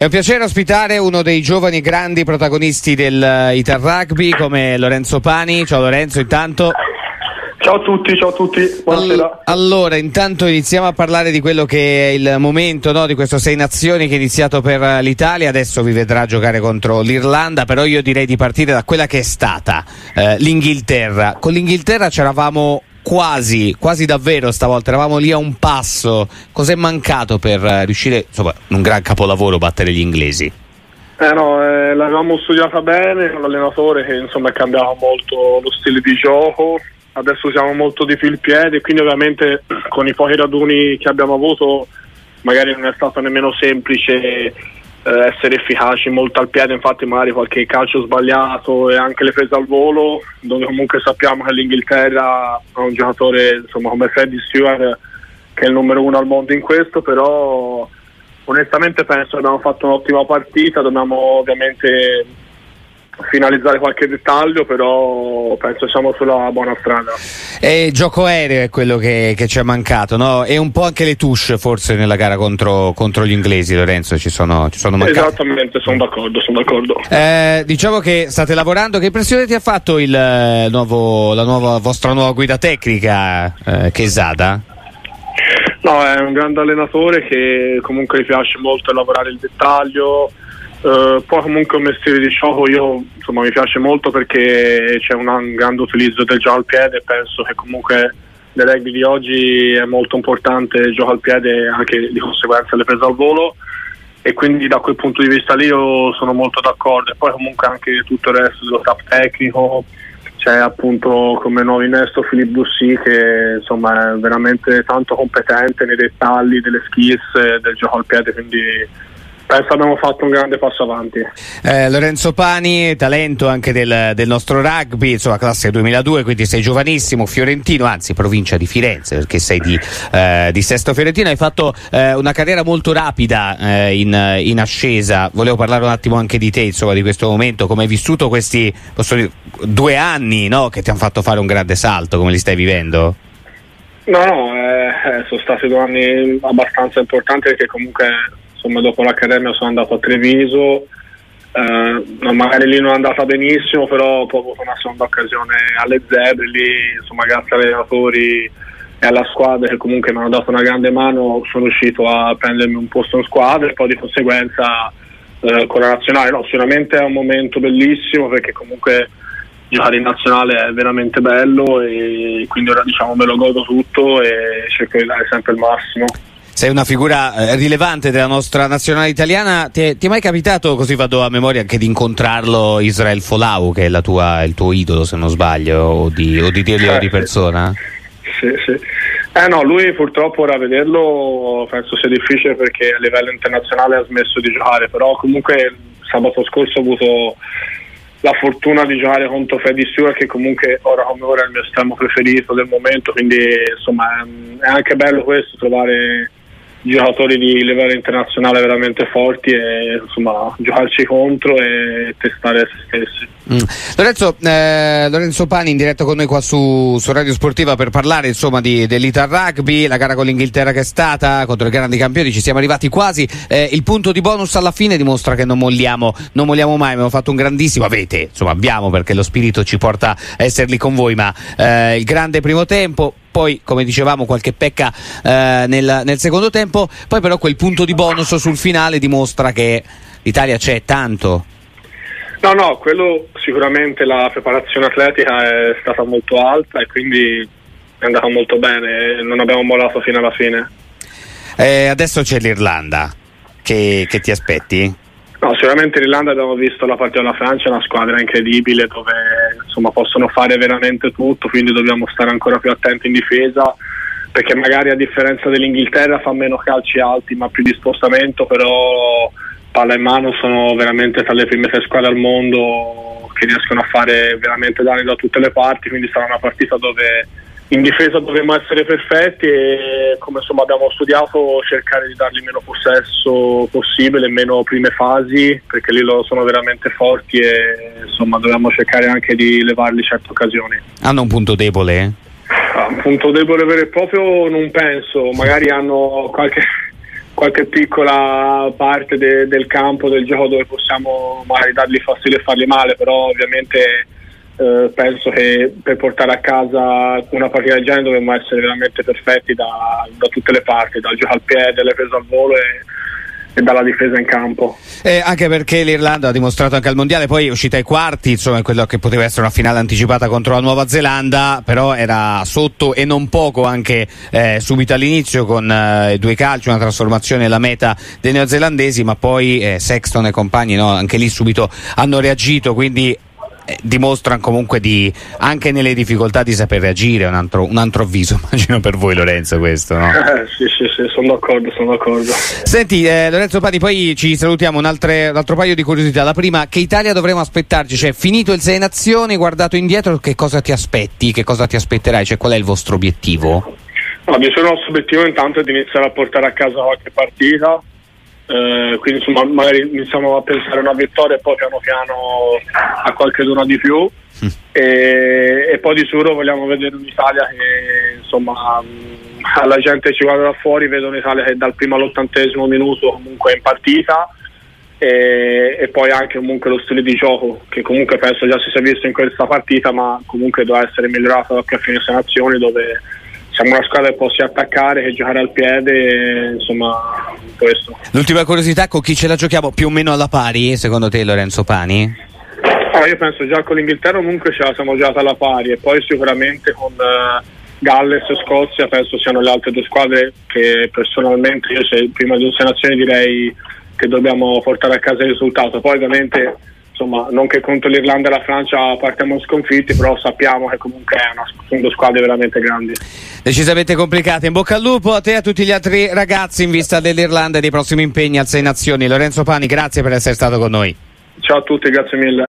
È un piacere ospitare uno dei giovani grandi protagonisti del uh, Ital Rugby come Lorenzo Pani. Ciao Lorenzo, intanto. Ciao a tutti, ciao a tutti, buonasera. allora, intanto iniziamo a parlare di quello che è il momento no, di questo Sei Nazioni che è iniziato per l'Italia, adesso vi vedrà giocare contro l'Irlanda, però io direi di partire da quella che è stata eh, l'Inghilterra. Con l'Inghilterra c'eravamo quasi, quasi davvero stavolta, eravamo lì a un passo. Cos'è mancato per eh, riuscire, insomma, un gran capolavoro battere gli inglesi? Eh no, eh, l'avevamo studiata bene con l'allenatore che insomma cambiava molto lo stile di gioco. Adesso siamo molto di fil piede, quindi ovviamente con i pochi raduni che abbiamo avuto magari non è stato nemmeno semplice eh, essere efficaci molto al piede, infatti magari qualche calcio sbagliato e anche le prese al volo, dove comunque sappiamo che l'Inghilterra ha un giocatore insomma, come Freddy Stewart che è il numero uno al mondo in questo, però onestamente penso che abbiamo fatto un'ottima partita, dobbiamo ovviamente finalizzare qualche dettaglio, però penso siamo sulla buona strada. E gioco aereo è quello che, che ci è mancato, no? E un po' anche le touche forse nella gara contro, contro gli inglesi, Lorenzo, ci sono, ci sono mancate. Esattamente, sono d'accordo, sono d'accordo. Eh, diciamo che state lavorando, che impressione ti ha fatto il eh, nuovo, la nuova, vostra nuova guida tecnica, eh, Chesada? No, è un grande allenatore che comunque gli piace molto lavorare il dettaglio, Uh, poi comunque un mestiere di gioco io insomma mi piace molto perché c'è un, grande utilizzo del gioco al piede. Penso che comunque le regole di oggi è molto importante il gioco al piede e anche di conseguenza le prese al volo. E quindi da quel punto di vista lì io sono molto d'accordo. E poi comunque anche tutto il resto dello staff tecnico c'è appunto come nuovo innesto Filippo Bussi che insomma è veramente tanto competente nei dettagli delle skills del gioco al piede quindi penso abbiamo fatto un grande passo avanti. Eh, Lorenzo Pani, talento anche del, del, nostro rugby, insomma classe 2002, quindi sei giovanissimo, fiorentino, anzi provincia di Firenze perché sei di, eh, di Sesto Fiorentino, hai fatto eh, una carriera molto rapida eh, in, in, ascesa, volevo parlare un attimo anche di te, insomma di questo momento, come hai vissuto questi dire, due anni no, che ti hanno fatto fare un grande salto, come li stai vivendo? No, no, eh, eh, sono stati due anni abbastanza importanti perché comunque insomma, dopo l'accademia sono andato a Treviso, eh, magari lì non è andata benissimo, però poi ho avuto una seconda occasione alle Zebre, lì insomma, grazie agli allenatori e alla squadra che comunque mi hanno dato una grande mano sono riuscito a prendermi un posto in squadra e poi di conseguenza eh, con la nazionale. No, sicuramente è un momento bellissimo perché comunque giocare in nazionale è veramente bello e quindi ora diciamo me lo godo tutto e cerco di dare sempre il massimo sei una figura eh, rilevante della nostra nazionale italiana. Ti è, ti è, mai capitato, così vado a memoria, anche di incontrarlo Israel Folau, che è tua, il tuo idolo, se non sbaglio, o di, o di dirglielo eh, di persona? Sì, sì. Eh no, lui purtroppo ora vederlo penso sia difficile perché a livello internazionale ha smesso di giocare, però comunque sabato scorso ho avuto la fortuna di giocare contro Freddy Stewart che comunque ora come ora è il mio estremo preferito del momento, quindi insomma è anche bello questo trovare giocatori di livello internazionale veramente forti e insomma giocarci contro e testare se stessi. Mm. Lorenzo, eh, Lorenzo, Pani in diretta con noi qua su, su Radio Sportiva per parlare insomma di, dell'Ital Rugby, la gara con l'Inghilterra che è stata contro i grandi campioni, ci siamo arrivati quasi, eh, il punto di bonus alla fine dimostra che non molliamo, non molliamo mai, abbiamo fatto un grandissimo, avete, insomma abbiamo perché lo spirito ci porta a essere lì con voi, ma eh, il grande primo tempo, poi come dicevamo qualche pecca eh, nel, nel, secondo tempo, poi però quel punto di bonus sul finale dimostra che l'Italia c'è tanto. No, no, quello sicuramente la preparazione atletica è stata molto alta e quindi è andata molto bene, non abbiamo mollato fino alla fine. Eh, adesso c'è l'Irlanda, che, che ti aspetti? No, sicuramente l'Irlanda abbiamo visto la partita della Francia, una squadra incredibile dove insomma, possono fare veramente tutto, quindi dobbiamo stare ancora più attenti in difesa perché magari a differenza dell'Inghilterra fa meno calci alti ma più di spostamento, però palla in mano sono veramente tra le prime tre squadre al mondo che riescono a fare veramente danni da tutte le parti, quindi sarà una partita dove in difesa dovremmo essere perfetti e come insomma abbiamo studiato cercare di dargli meno possesso possibile, meno prime fasi perché lì loro sono veramente forti e insomma dobbiamo cercare anche di levarli certe occasioni. Hanno un punto debole? Ah, un punto debole vero e proprio non penso, magari hanno qualche, qualche piccola parte de, del campo, del gioco dove possiamo magari dargli fastidio e fargli male, però ovviamente eh, penso che per portare a casa una partita del genere dovremmo essere veramente perfetti da, da tutte le parti, dal gioco al piede, alle prese al volo e, e dalla difesa in campo. Eh, anche perché l'Irlanda ha dimostrato anche al mondiale, poi è uscita ai quarti, insomma, quello che poteva essere una finale anticipata contro la Nuova Zelanda, però era sotto e non poco anche eh, subito all'inizio con eh, due calci, una trasformazione nella meta dei neozelandesi, ma poi eh, Sexton e compagni no, anche lì subito hanno reagito, quindi eh, dimostrano comunque di, anche nelle difficoltà di saper reagire, un altro, un altro avviso immagino per voi Lorenzo questo, no? Eh, sì, sì, sì, sono d'accordo, sono d'accordo. Senti eh, Lorenzo Padi, poi ci salutiamo, un, altre, un, altro paio di curiosità, la prima, che Italia dovremo aspettarci? Cioè, finito il Sei Nazioni, guardato indietro, che cosa ti aspetti? Che cosa ti aspetterai? Cioè, qual è il vostro obiettivo? No, il nostro obiettivo intanto è di iniziare a portare a casa qualche partita, eh, quindi insomma magari iniziamo a pensare a una vittoria e poi piano piano a qualche d'una di più mm. e, e, poi di sicuro vogliamo vedere un'Italia che insomma alla gente ci guarda da fuori vede un'Italia che dal primo all'ottantesimo minuto comunque è in partita e, e, poi anche comunque lo stile di gioco che comunque penso già si sia visto in questa partita ma comunque deve essere migliorato qui a fine nazioni dove siamo una squadra che può sia attaccare che giocare al piede, insomma, questo. L'ultima curiosità, con chi ce la giochiamo più o meno alla pari, secondo te Lorenzo Pani? Ah, io penso già con l'Inghilterra comunque ce la siamo giocata alla pari e poi sicuramente con uh, Galles e Scozia penso siano le altre due squadre che personalmente io se prima di una nazione direi che dobbiamo portare a casa il risultato. Poi ovviamente insomma, non che contro l'Irlanda e la Francia partiamo sconfitti, però sappiamo che comunque è una, sono due squadre veramente grandi. Decisamente complicate. In bocca al lupo a te e a tutti gli altri ragazzi in vista dell'Irlanda e dei prossimi impegni al Sei Nazioni. Lorenzo Pani, grazie per essere stato con noi. Ciao a tutti, grazie mille.